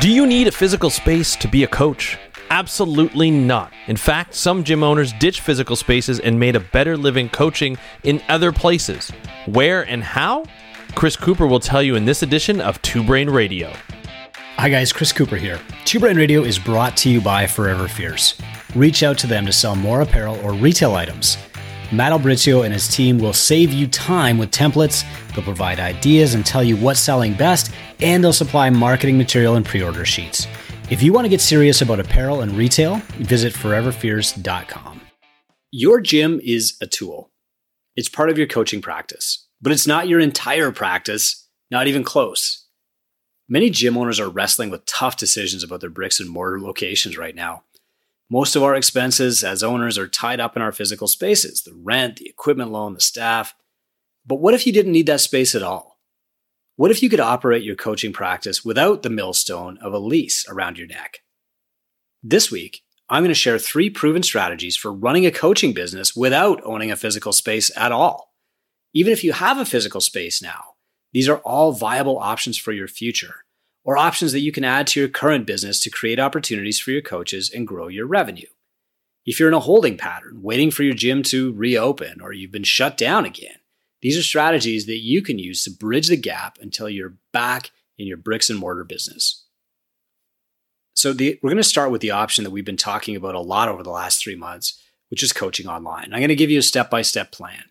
Do you need a physical space to be a coach? Absolutely not. In fact, some gym owners ditched physical spaces and made a better living coaching in other places. Where and how? Chris Cooper will tell you in this edition of Two Brain Radio. Hi, guys, Chris Cooper here. Two Brain Radio is brought to you by Forever Fierce. Reach out to them to sell more apparel or retail items. Matt Albrizio and his team will save you time with templates. They'll provide ideas and tell you what's selling best, and they'll supply marketing material and pre order sheets. If you want to get serious about apparel and retail, visit foreverfierce.com. Your gym is a tool, it's part of your coaching practice, but it's not your entire practice, not even close. Many gym owners are wrestling with tough decisions about their bricks and mortar locations right now. Most of our expenses as owners are tied up in our physical spaces the rent, the equipment loan, the staff. But what if you didn't need that space at all? What if you could operate your coaching practice without the millstone of a lease around your neck? This week, I'm going to share three proven strategies for running a coaching business without owning a physical space at all. Even if you have a physical space now, these are all viable options for your future or options that you can add to your current business to create opportunities for your coaches and grow your revenue. If you're in a holding pattern, waiting for your gym to reopen, or you've been shut down again, these are strategies that you can use to bridge the gap until you're back in your bricks and mortar business. So, the, we're going to start with the option that we've been talking about a lot over the last three months, which is coaching online. I'm going to give you a step by step plan.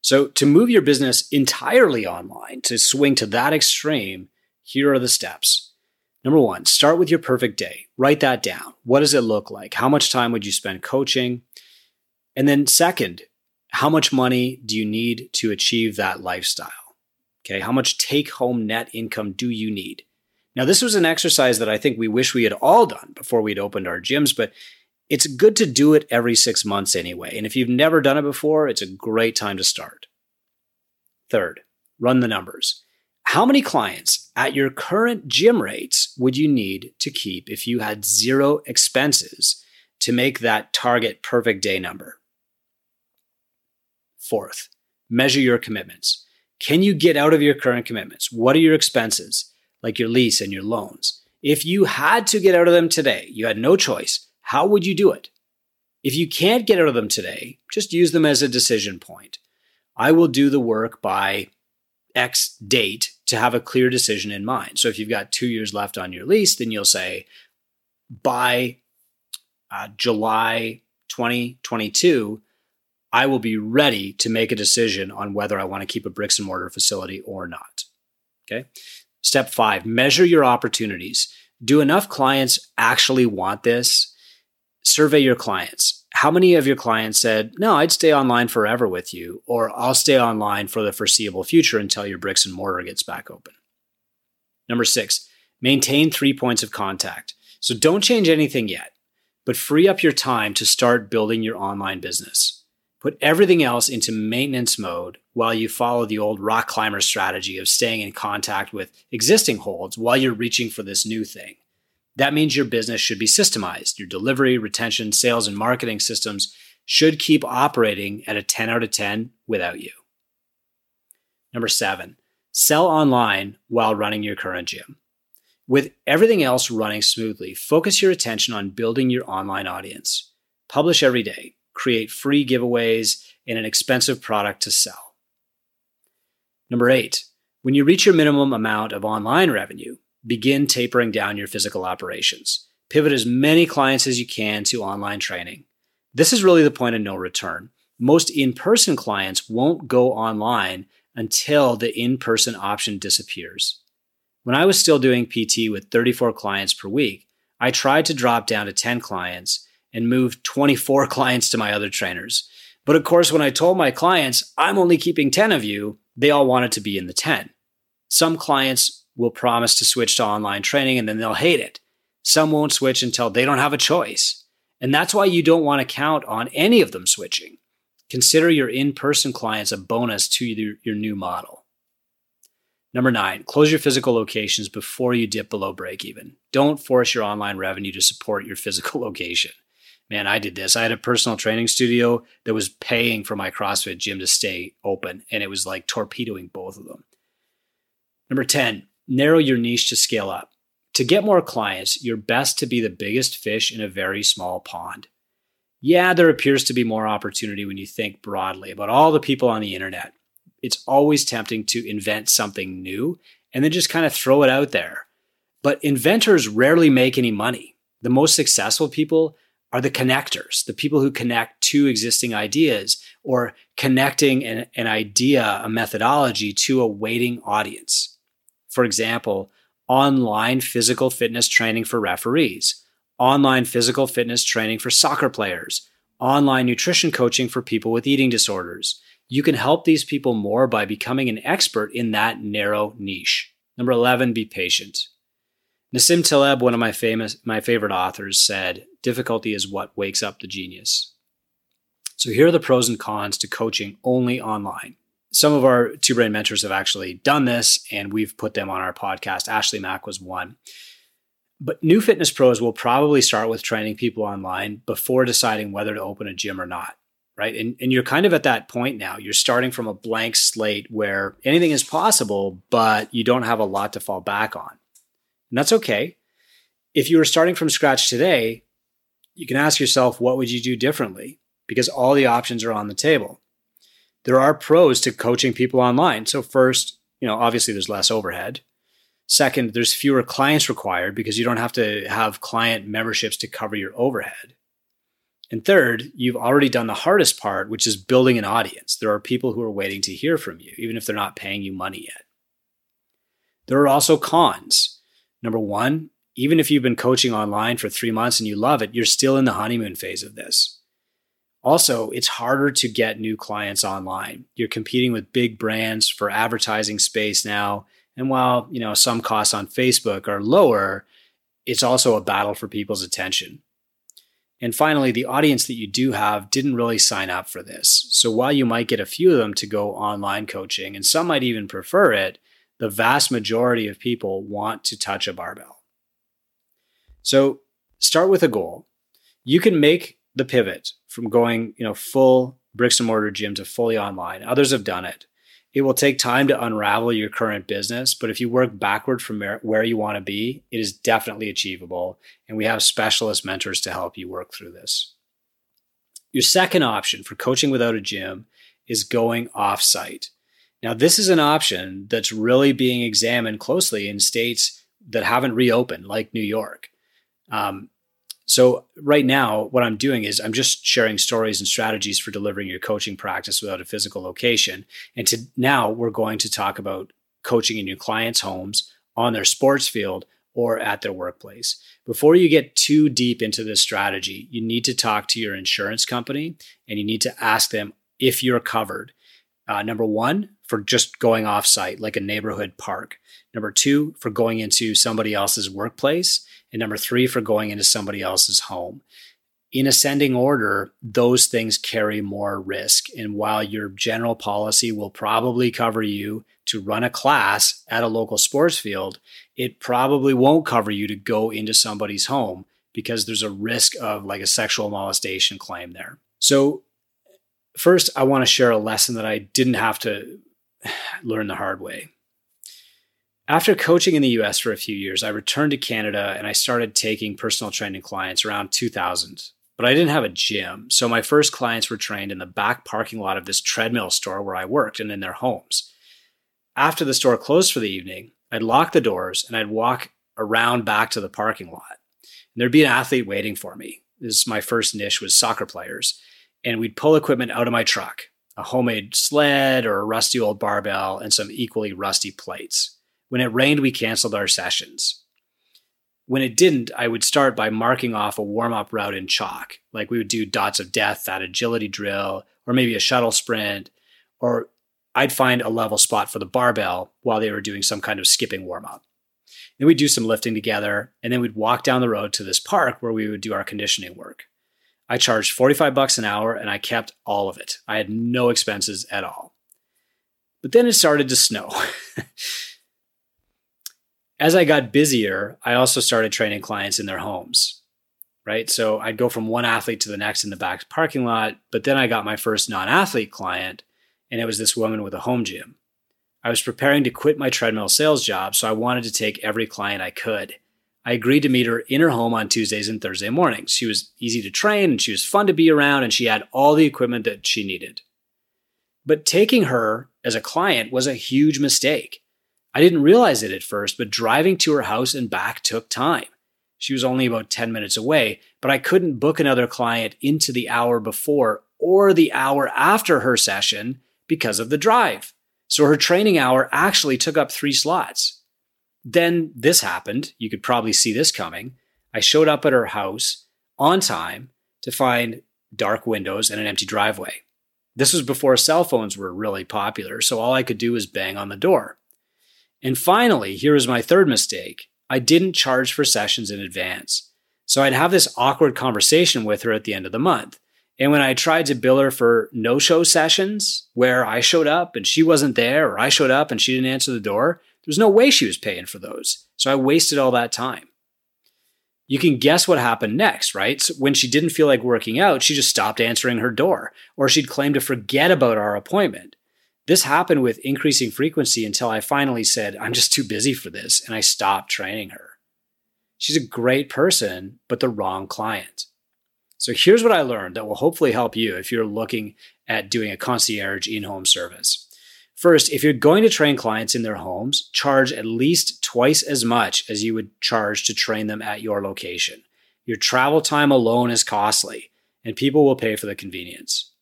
So, to move your business entirely online, to swing to that extreme, here are the steps. Number one, start with your perfect day. Write that down. What does it look like? How much time would you spend coaching? And then, second, how much money do you need to achieve that lifestyle? Okay, how much take home net income do you need? Now, this was an exercise that I think we wish we had all done before we'd opened our gyms, but it's good to do it every six months anyway. And if you've never done it before, it's a great time to start. Third, run the numbers. How many clients at your current gym rates would you need to keep if you had zero expenses to make that target perfect day number? Fourth, measure your commitments. Can you get out of your current commitments? What are your expenses, like your lease and your loans? If you had to get out of them today, you had no choice, how would you do it? If you can't get out of them today, just use them as a decision point. I will do the work by X date to have a clear decision in mind. So if you've got two years left on your lease, then you'll say by uh, July 2022, I will be ready to make a decision on whether I want to keep a bricks and mortar facility or not. Okay. Step five, measure your opportunities. Do enough clients actually want this? Survey your clients how many of your clients said, No, I'd stay online forever with you, or I'll stay online for the foreseeable future until your bricks and mortar gets back open? Number six, maintain three points of contact. So don't change anything yet, but free up your time to start building your online business. Put everything else into maintenance mode while you follow the old rock climber strategy of staying in contact with existing holds while you're reaching for this new thing. That means your business should be systemized. Your delivery, retention, sales, and marketing systems should keep operating at a 10 out of 10 without you. Number seven, sell online while running your current gym. With everything else running smoothly, focus your attention on building your online audience. Publish every day, create free giveaways, and an expensive product to sell. Number eight, when you reach your minimum amount of online revenue, begin tapering down your physical operations. Pivot as many clients as you can to online training. This is really the point of no return. Most in person clients won't go online until the in person option disappears. When I was still doing PT with 34 clients per week, I tried to drop down to 10 clients and move 24 clients to my other trainers. But of course, when I told my clients, I'm only keeping 10 of you, they all wanted to be in the 10. Some clients will promise to switch to online training and then they'll hate it. Some won't switch until they don't have a choice. And that's why you don't want to count on any of them switching. Consider your in person clients a bonus to your, new model. Number nine, close your physical locations before you dip below break even. Don't force your online revenue to support your physical location. Man, I did this. I had a personal training studio that was paying for my CrossFit gym to stay open, and it was like torpedoing both of them. Number 10, narrow your niche to scale up. To get more clients, you're best to be the biggest fish in a very small pond. Yeah, there appears to be more opportunity when you think broadly about all the people on the internet. It's always tempting to invent something new and then just kind of throw it out there. But inventors rarely make any money. The most successful people are the connectors, the people who connect two existing ideas or connecting an, an idea, a methodology to a waiting audience. For example, online physical fitness training for referees, online physical fitness training for soccer players, online nutrition coaching for people with eating disorders. You can help these people more by becoming an expert in that narrow niche. Number 11, be patient. Nassim Taleb, one of my famous my favorite authors, said, "Difficulty is what wakes up the genius." So here are the pros and cons to coaching only online. Some of our two brain mentors have actually done this, and we've put them on our podcast. Ashley Mack was one. But new fitness pros will probably start with training people online before deciding whether to open a gym or not. Right. And, and you're kind of at that point now. You're starting from a blank slate where anything is possible, but you don't have a lot to fall back on. And that's okay. If you were starting from scratch today, you can ask yourself, what would you do differently? Because all the options are on the table. There are pros to coaching people online. So, first, you know, obviously there's less overhead. Second, there's fewer clients required because you don't have to have client memberships to cover your overhead. And third, you've already done the hardest part, which is building an audience. There are people who are waiting to hear from you, even if they're not paying you money yet. There are also cons. Number one, even if you've been coaching online for three months and you love it, you're still in the honeymoon phase of this. Also, it's harder to get new clients online. You're competing with big brands for advertising space now, and while, you know, some costs on Facebook are lower, it's also a battle for people's attention. And finally, the audience that you do have didn't really sign up for this. So while you might get a few of them to go online coaching, and some might even prefer it, the vast majority of people want to touch a barbell. So start with a goal. You can make the pivot from going, you know, full bricks and mortar gym to fully online. Others have done it. It will take time to unravel your current business, but if you work backward from where you want to be, it is definitely achievable. And we have specialist mentors to help you work through this. Your second option for coaching without a gym is going offsite. Now, this is an option that's really being examined closely in states that haven't reopened, like New York. Um, so right now, what I'm doing is I'm just sharing stories and strategies for delivering your coaching practice without a physical location. And to now we're going to talk about coaching in your clients' homes, on their sports field, or at their workplace. Before you get too deep into this strategy, you need to talk to your insurance company and you need to ask them if you're covered. Uh, number one, for just going off site, like a neighborhood park. Number two, for going into somebody else's workplace and number three for going into somebody else's home. In ascending order, those things carry more risk. And while your general policy will probably cover you to run a class at a local sports field, it probably won't cover you to go into somebody's home because there's a risk of like a sexual molestation claim there. So, first, I want to share a lesson that I didn't have to learn the hard way. After coaching in the US for a few years, I returned to Canada and I started taking personal training clients around 2000. But I didn't have a gym, so my first clients were trained in the back parking lot of this treadmill store where I worked and in their homes. After the store closed for the evening, I'd lock the doors and I'd walk around back to the parking lot. And there'd be an athlete waiting for me. This is my first niche was soccer players. And we'd pull equipment out of my truck, a homemade sled or a rusty old barbell and some equally rusty plates. When it rained, we canceled our sessions. When it didn't, I would start by marking off a warm up route in chalk. Like we would do dots of death, that agility drill, or maybe a shuttle sprint, or I'd find a level spot for the barbell while they were doing some kind of skipping warm up. Then we'd do some lifting together, and then we'd walk down the road to this park where we would do our conditioning work. I charged 45 bucks an hour and I kept all of it. I had no expenses at all. But then it started to snow. as I got busier, I also started training clients in their homes. Right. So I'd go from one athlete to the next in the back parking lot. But then I got my first non athlete client, and it was this woman with a home gym. I was preparing to quit my treadmill sales job, so I wanted to take every client I could. I agreed to meet her in her home on Tuesdays and Thursday mornings. She was easy to train and she was fun to be around, and she had all the equipment that she needed. But taking her as a client was a huge mistake. I didn't realize it at first, but driving to her house and back took time. She was only about 10 minutes away, but I couldn't book another client into the hour before or the hour after her session because of the drive. So her training hour actually took up three slots. Then this happened. You could probably see this coming. I showed up at her house on time to find dark windows and an empty driveway. This was before cell phones were really popular, so all I could do was bang on the door. And finally, here is my third mistake I didn't charge for sessions in advance. So I'd have this awkward conversation with her at the end of the month. And when I tried to bill her for no show sessions where I showed up and she wasn't there, or I showed up and she didn't answer the door, there's no way she was paying for those. So I wasted all that time. You can guess what happened next, right? So when she didn't feel like working out, she just stopped answering her door, or she'd claim to forget about our appointment. This happened with increasing frequency until I finally said, I'm just too busy for this, and I stopped training her. She's a great person, but the wrong client. So here's what I learned that will hopefully help you if you're looking at doing a concierge in home service. First, if you're going to train clients in their homes, charge at least twice as much as you would charge to train them at your location. Your travel time alone is costly, and people will pay for the convenience.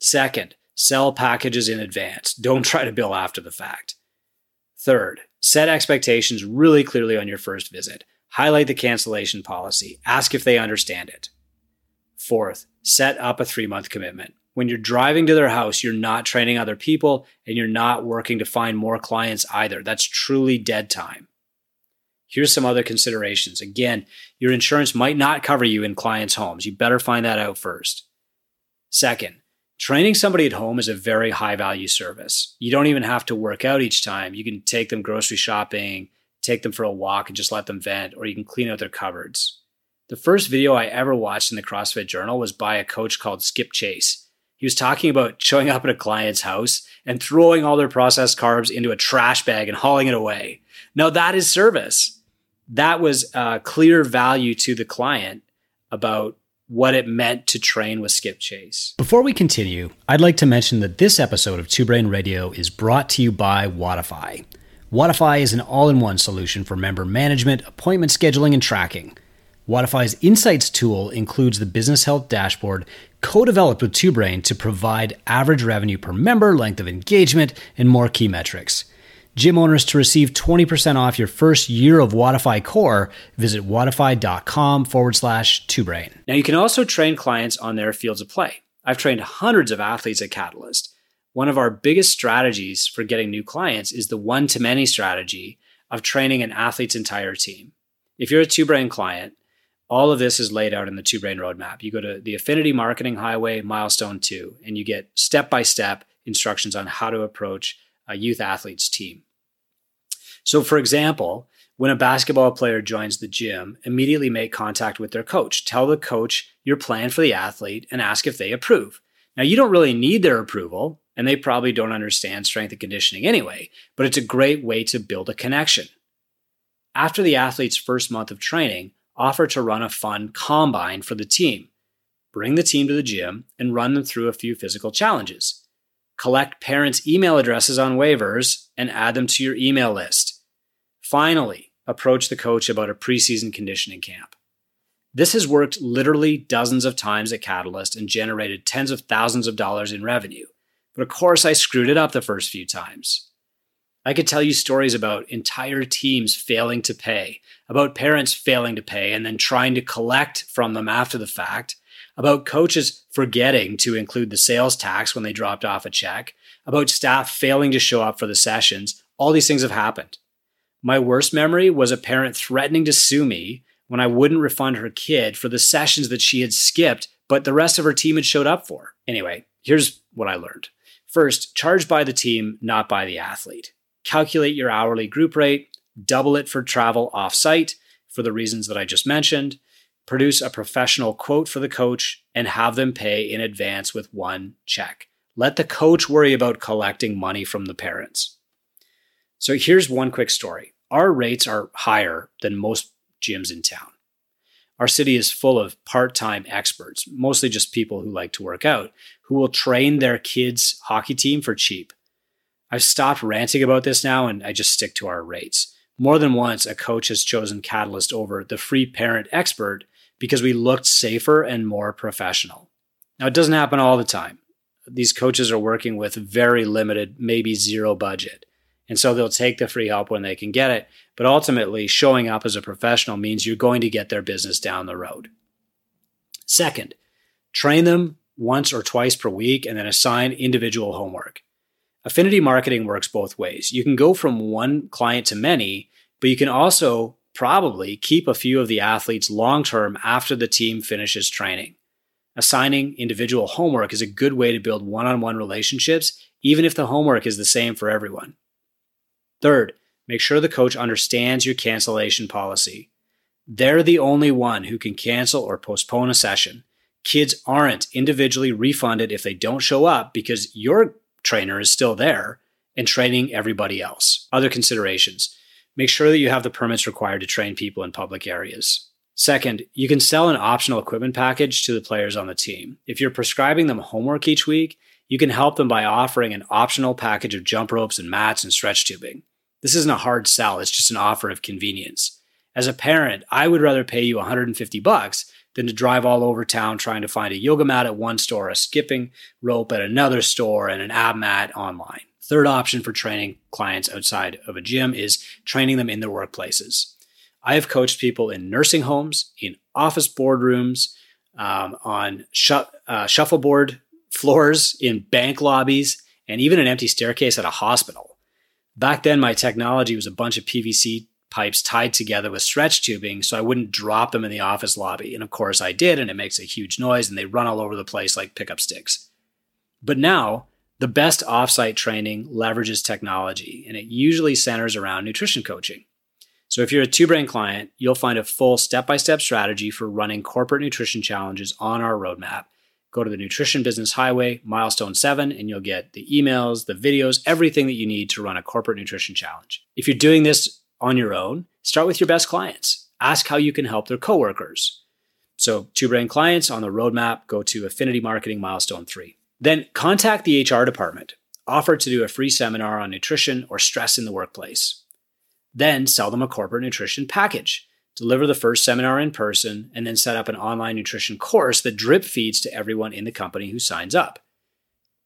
Second, sell packages in advance. Don't try to bill after the fact. Third, set expectations really clearly on your first visit. Highlight the cancellation policy. Ask if they understand it. Fourth, set up a three month commitment. When you're driving to their house, you're not training other people and you're not working to find more clients either. That's truly dead time. Here's some other considerations. Again, your insurance might not cover you in clients' homes. You better find that out first. Second, training somebody at home is a very high value service. You don't even have to work out each time. You can take them grocery shopping, take them for a walk, and just let them vent, or you can clean out their cupboards. The first video I ever watched in the CrossFit Journal was by a coach called Skip Chase. He was talking about showing up at a client's house and throwing all their processed carbs into a trash bag and hauling it away. Now, that is service. That was a clear value to the client about what it meant to train with Skip Chase. Before we continue, I'd like to mention that this episode of Two Brain Radio is brought to you by Wodify. Wodify is an all in one solution for member management, appointment scheduling, and tracking. Wodify's Insights tool includes the business health dashboard co developed with TwoBrain to provide average revenue per member, length of engagement, and more key metrics. Gym owners to receive 20% off your first year of Wodify Core, visit wodify.com forward slash TwoBrain. Now, you can also train clients on their fields of play. I've trained hundreds of athletes at Catalyst. One of our biggest strategies for getting new clients is the one to many strategy of training an athlete's entire team. If you're a TwoBrain client, all of this is laid out in the two brain roadmap. You go to the Affinity Marketing Highway, milestone two, and you get step by step instructions on how to approach a youth athlete's team. So, for example, when a basketball player joins the gym, immediately make contact with their coach. Tell the coach your plan for the athlete and ask if they approve. Now, you don't really need their approval, and they probably don't understand strength and conditioning anyway, but it's a great way to build a connection. After the athlete's first month of training, offer to run a fun combine for the team. Bring the team to the gym and run them through a few physical challenges. Collect parents' email addresses on waivers and add them to your email list. Finally, approach the coach about a preseason conditioning camp. This has worked literally dozens of times at Catalyst and generated tens of thousands of dollars in revenue. But of course, I screwed it up the first few times. I could tell you stories about entire teams failing to pay, about parents failing to pay and then trying to collect from them after the fact, about coaches forgetting to include the sales tax when they dropped off a check, about staff failing to show up for the sessions. All these things have happened. My worst memory was a parent threatening to sue me when I wouldn't refund her kid for the sessions that she had skipped, but the rest of her team had showed up for. Anyway, here's what I learned. First, charge by the team, not by the athlete calculate your hourly group rate, double it for travel off site for the reasons that I just mentioned, produce a professional quote for the coach, and have them pay in advance with one check. Let the coach worry about collecting money from the parents. So here's one quick story. Our rates are higher than most gyms in town. Our city is full of part time experts, mostly just people who like to work out, who will train their kids' hockey team for cheap. I've stopped ranting about this now and I just stick to our rates. More than once, a coach has chosen Catalyst over the free parent expert because we looked safer and more professional. Now, it doesn't happen all the time. These coaches are working with very limited, maybe zero budget. And so they'll take the free help when they can get it. But ultimately, showing up as a professional means you're going to get their business down the road. Second, train them once or twice per week and then assign individual homework. Affinity marketing works both ways. You can go from one client to many, but you can also probably keep a few of the athletes long term after the team finishes training. Assigning individual homework is a good way to build one on one relationships, even if the homework is the same for everyone. Third, make sure the coach understands your cancellation policy. They're the only one who can cancel or postpone a session. Kids aren't individually refunded if they don't show up because your trainer is still there and training everybody else. Other considerations make sure that you have the permits required to train people in public areas. Second, you can sell an optional equipment package to the players on the team. If you're prescribing them homework each week, you can help them by offering an optional package of jump ropes and mats and stretch tubing. This isn't a hard sell, it's just an offer of convenience. As a parent, I would rather pay you 150 bucks than to drive all over town trying to find a yoga mat at one store, a skipping rope at another store, and an ab mat online. Third option for training clients outside of a gym is training them in their workplaces. I have coached people in nursing homes, in office boardrooms, um, on sh- uh, shuffleboard floors in bank lobbies, and even an empty staircase at a hospital. Back then, my technology was a bunch of PVC pipes tied together with stretch tubing so I wouldn't drop them in the office lobby. And of course, I did, and it makes a huge noise and they run all over the place like pickup sticks. But now, the best offsite training leverages technology, and it usually centers around nutrition coaching. So, if you're a two brain client, you'll find a full step by step strategy for running corporate nutrition challenges on our roadmap Go to the Nutrition Business Highway, milestone seven, and you'll get the emails, the videos, everything that you need to run a corporate nutrition challenge. If you're doing this on your own, start with your best clients. Ask how you can help their coworkers. So, two brain clients on the roadmap, go to Affinity Marketing Milestone 3. Then contact the HR department. Offer to do a free seminar on nutrition or stress in the workplace. Then sell them a corporate nutrition package deliver the first seminar in person, and then set up an online nutrition course that drip feeds to everyone in the company who signs up.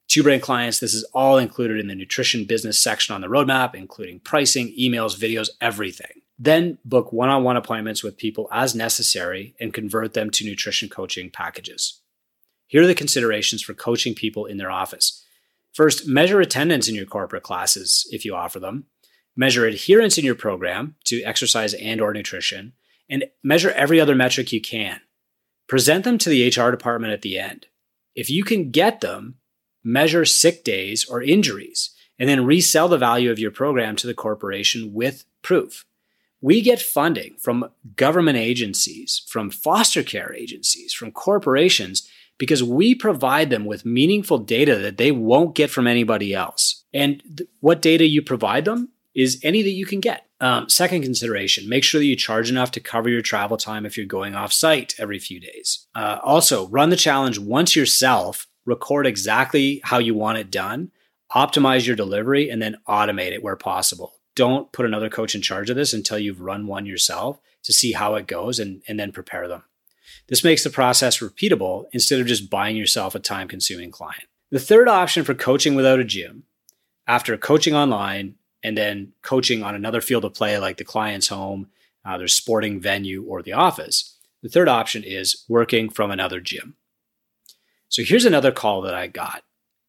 Two Brain clients, this is all included in the nutrition business section on the roadmap, including pricing, emails, videos, everything. Then book one on one appointments with people as necessary and convert them to nutrition coaching packages. Here are the considerations for coaching people in their office. First, measure attendance in your corporate classes if you offer them. Measure adherence in your program to exercise and or nutrition and measure every other metric you can. Present them to the HR department at the end. If you can get them, measure sick days or injuries, and then resell the value of your program to the corporation with proof. We get funding from government agencies, from foster care agencies, from corporations because we provide them with meaningful data that they won't get from anybody else. And th- what data you provide them is any that you can get. Um, second consideration make sure that you charge enough to cover your travel time if you're going off site every few days. Uh, also, run the challenge once yourself, record exactly how you want it done, optimize your delivery, and then automate it where possible. Don't put another coach in charge of this until you've run one yourself to see how it goes and, and then prepare them. This makes the process repeatable instead of just buying yourself a time consuming client. The third option for coaching without a gym after coaching online and then coaching on another field of play like the client's home, uh, their sporting venue, or the office. The third option is working from another gym. So here's another call that I got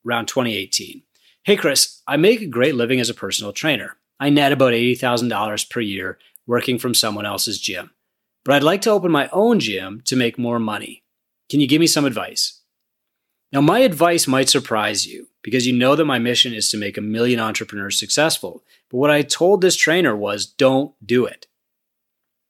around 2018. Hey, Chris, I make a great living as a personal trainer. I net about $80,000 per year working from someone else's gym, but I'd like to open my own gym to make more money. Can you give me some advice? Now, my advice might surprise you because you know that my mission is to make a million entrepreneurs successful. But what I told this trainer was don't do it.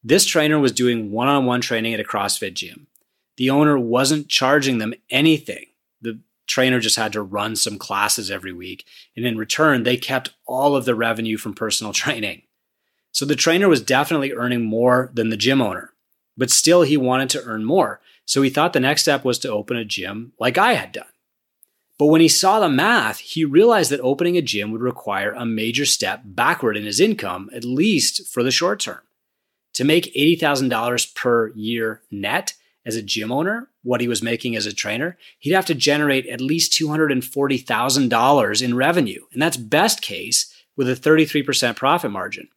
This trainer was doing one on one training at a CrossFit gym. The owner wasn't charging them anything. The trainer just had to run some classes every week. And in return, they kept all of the revenue from personal training. So the trainer was definitely earning more than the gym owner, but still he wanted to earn more. So he thought the next step was to open a gym like I had done. But when he saw the math, he realized that opening a gym would require a major step backward in his income, at least for the short term. To make $80,000 per year net as a gym owner, what he was making as a trainer, he'd have to generate at least $240,000 in revenue. And that's best case with a 33% profit margin.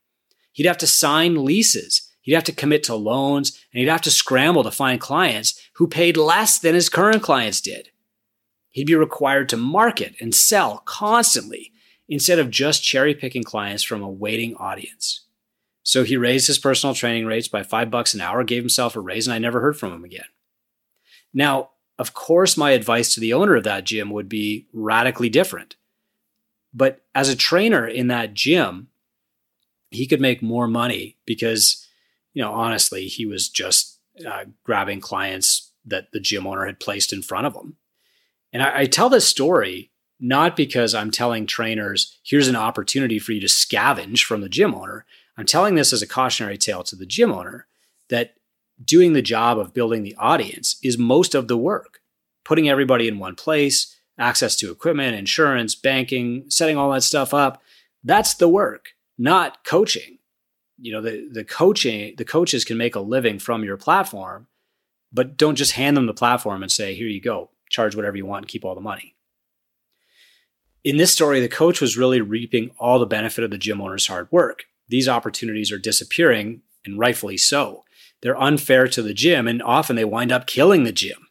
He'd have to sign leases. He'd have to commit to loans and he'd have to scramble to find clients who paid less than his current clients did. He'd be required to market and sell constantly instead of just cherry picking clients from a waiting audience. So he raised his personal training rates by five bucks an hour, gave himself a raise, and I never heard from him again. Now, of course, my advice to the owner of that gym would be radically different. But as a trainer in that gym, he could make more money because, you know, honestly, he was just uh, grabbing clients that the gym owner had placed in front of him. And I, I tell this story not because I'm telling trainers, here's an opportunity for you to scavenge from the gym owner. I'm telling this as a cautionary tale to the gym owner that doing the job of building the audience is most of the work. Putting everybody in one place, access to equipment, insurance, banking, setting all that stuff up, that's the work, not coaching. You know, the, the coaching, the coaches can make a living from your platform, but don't just hand them the platform and say, here you go, charge whatever you want and keep all the money. In this story, the coach was really reaping all the benefit of the gym owner's hard work these opportunities are disappearing, and rightfully so. They're unfair to the gym, and often they wind up killing the gym.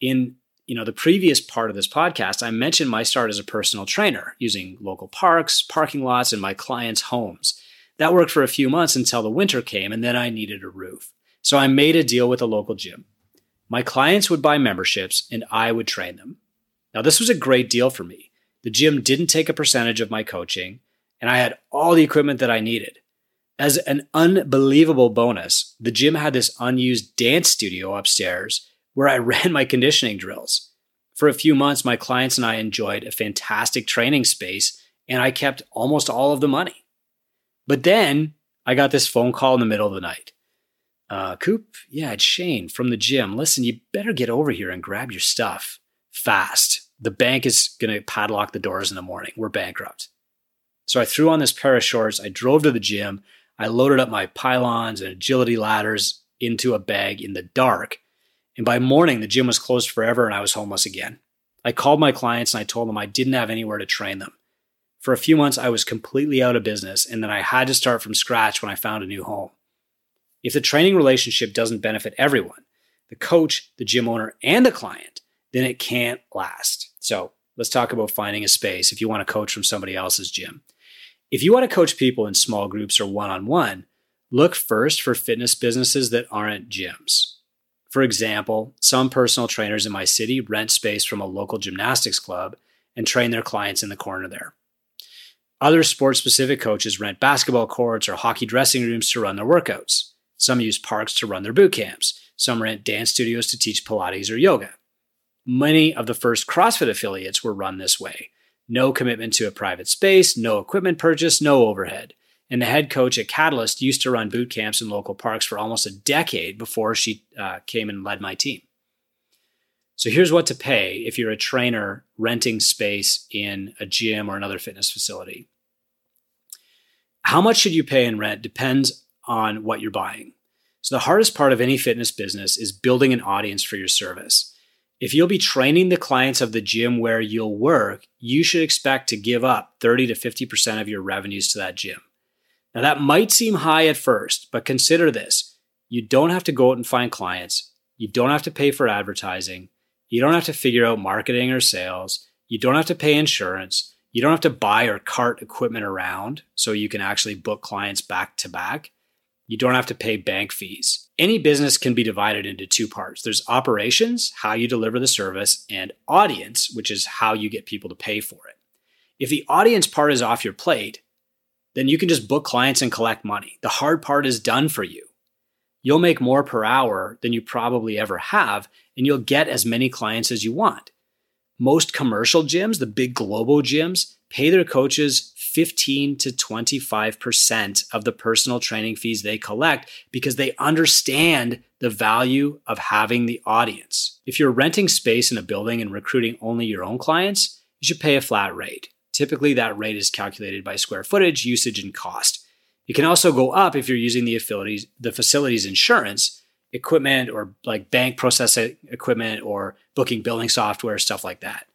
In you know the previous part of this podcast, I mentioned my start as a personal trainer using local parks, parking lots, and my clients' homes. That worked for a few months until the winter came, and then I needed a roof. So I made a deal with a local gym. My clients would buy memberships, and I would train them. Now, this was a great deal for me. The gym didn't take a percentage of my coaching, and I had all the equipment that I needed. As an unbelievable bonus, the gym had this unused dance studio upstairs where I ran my conditioning drills. For a few months, my clients and I enjoyed a fantastic training space, and I kept almost all of the money. But then I got this phone call in the middle of the night. Uh, Coop, yeah, it's Shane from the gym. Listen, you better get over here and grab your stuff fast. The bank is going to padlock the doors in the morning. We're bankrupt. So I threw on this pair of shorts. I drove to the gym. I loaded up my pylons and agility ladders into a bag in the dark. And by morning, the gym was closed forever and I was homeless again. I called my clients and I told them I didn't have anywhere to train them. For a few months, I was completely out of business, and then I had to start from scratch when I found a new home. If the training relationship doesn't benefit everyone, the coach, the gym owner, and the client, then it can't last. So let's talk about finding a space if you want to coach from somebody else's gym. If you want to coach people in small groups or one on one, look first for fitness businesses that aren't gyms. For example, some personal trainers in my city rent space from a local gymnastics club and train their clients in the corner there. Other sports specific coaches rent basketball courts or hockey dressing rooms to run their workouts. Some use parks to run their boot camps. Some rent dance studios to teach Pilates or yoga. Many of the first CrossFit affiliates were run this way, no commitment to a private space, no equipment purchase, no overhead. And the head coach at Catalyst used to run boot camps in local parks for almost a decade before she uh, came and led my team. So here's what to pay if you're a trainer renting space in a gym or another fitness facility. How much should you pay in rent depends on what you're buying. So the hardest part of any fitness business is building an audience for your service. If you'll be training the clients of the gym where you'll work, you should expect to give up 30 to 50% of your revenues to that gym. Now, that might seem high at first, but consider this you don't have to go out and find clients, you don't have to pay for advertising, you don't have to figure out marketing or sales, you don't have to pay insurance, you don't have to buy or cart equipment around so you can actually book clients back to back. You don't have to pay bank fees. Any business can be divided into two parts there's operations, how you deliver the service, and audience, which is how you get people to pay for it. If the audience part is off your plate, then you can just book clients and collect money. The hard part is done for you. You'll make more per hour than you probably ever have, and you'll get as many clients as you want. Most commercial gyms, the big global gyms, pay their coaches 15 to 25% of the personal training fees they collect because they understand the value of having the audience. If you're renting space in a building and recruiting only your own clients, you should pay a flat rate. Typically, that rate is calculated by square footage, usage, and cost. It can also go up if you're using the facilities, the facility's insurance, equipment, or like bank processing equipment, or booking billing software, stuff like that.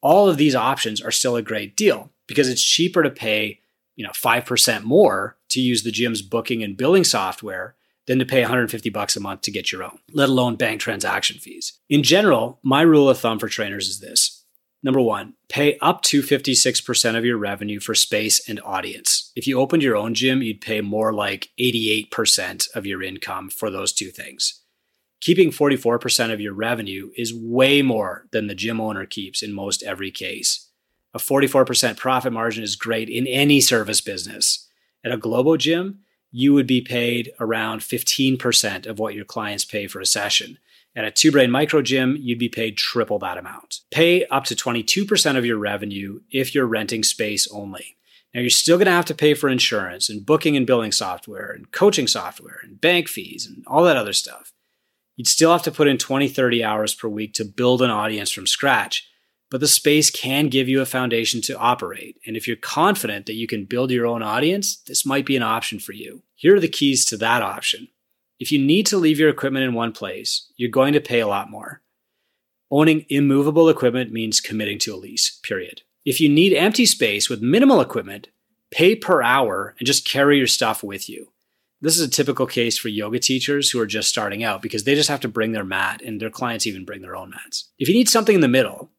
All of these options are still a great deal because it's cheaper to pay, you know, 5% more to use the gym's booking and billing software than to pay 150 bucks a month to get your own, let alone bank transaction fees. In general, my rule of thumb for trainers is this. Number one, pay up to 56% of your revenue for space and audience. If you opened your own gym, you'd pay more like 88% of your income for those two things. Keeping 44% of your revenue is way more than the gym owner keeps in most every case. A 44% profit margin is great in any service business. At a global gym, you would be paid around 15% of what your clients pay for a session. At a two brain micro gym, you'd be paid triple that amount. Pay up to 22% of your revenue if you're renting space only. Now, you're still going to have to pay for insurance and booking and billing software and coaching software and bank fees and all that other stuff. You'd still have to put in 20, 30 hours per week to build an audience from scratch but the space can give you a foundation to operate. And if you're confident that you can build your own audience, this might be an option for you. Here are the keys to that option. If you need to leave your equipment in one place, you're going to pay a lot more. Owning immovable equipment means committing to a lease, period. If you need empty space with minimal equipment, pay per hour and just carry your stuff with you. This is a typical case for yoga teachers who are just starting out because they just have to bring their mat and their clients even bring their own mats. If you need something in the middle,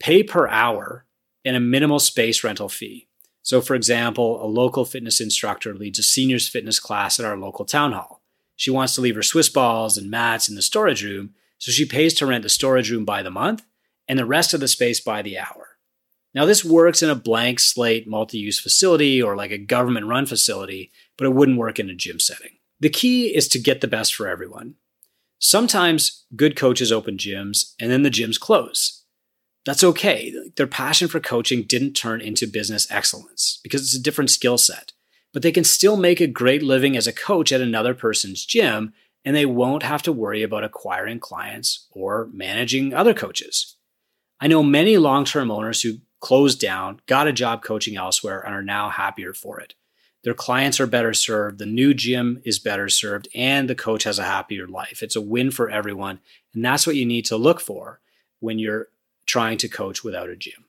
pay per hour and a minimal space rental fee. So, for example, a local fitness instructor leads a seniors fitness class at our local town hall. She wants to leave her Swiss balls and mats in the storage room, so she pays to rent the storage room by the month and the rest of the space by the hour. Now, this works in a blank slate multi use facility or like a government run facility, but it wouldn't work in a gym setting. The key is to get the best for everyone. Sometimes good coaches open gyms and then the gyms close. That's okay. Their passion for coaching didn't turn into business excellence because it's a different skill set. But they can still make a great living as a coach at another person's gym, and they won't have to worry about acquiring clients or managing other coaches. I know many long term owners who closed down, got a job coaching elsewhere, and are now happier for it. Their clients are better served, the new gym is better served, and the coach has a happier life. It's a win for everyone. And that's what you need to look for when you're trying to coach without a gym.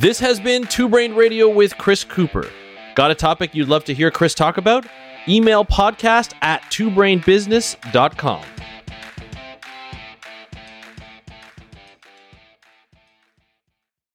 This has been Two Brain Radio with Chris Cooper. Got a topic you'd love to hear Chris talk about? Email podcast at twobrainbusiness.com.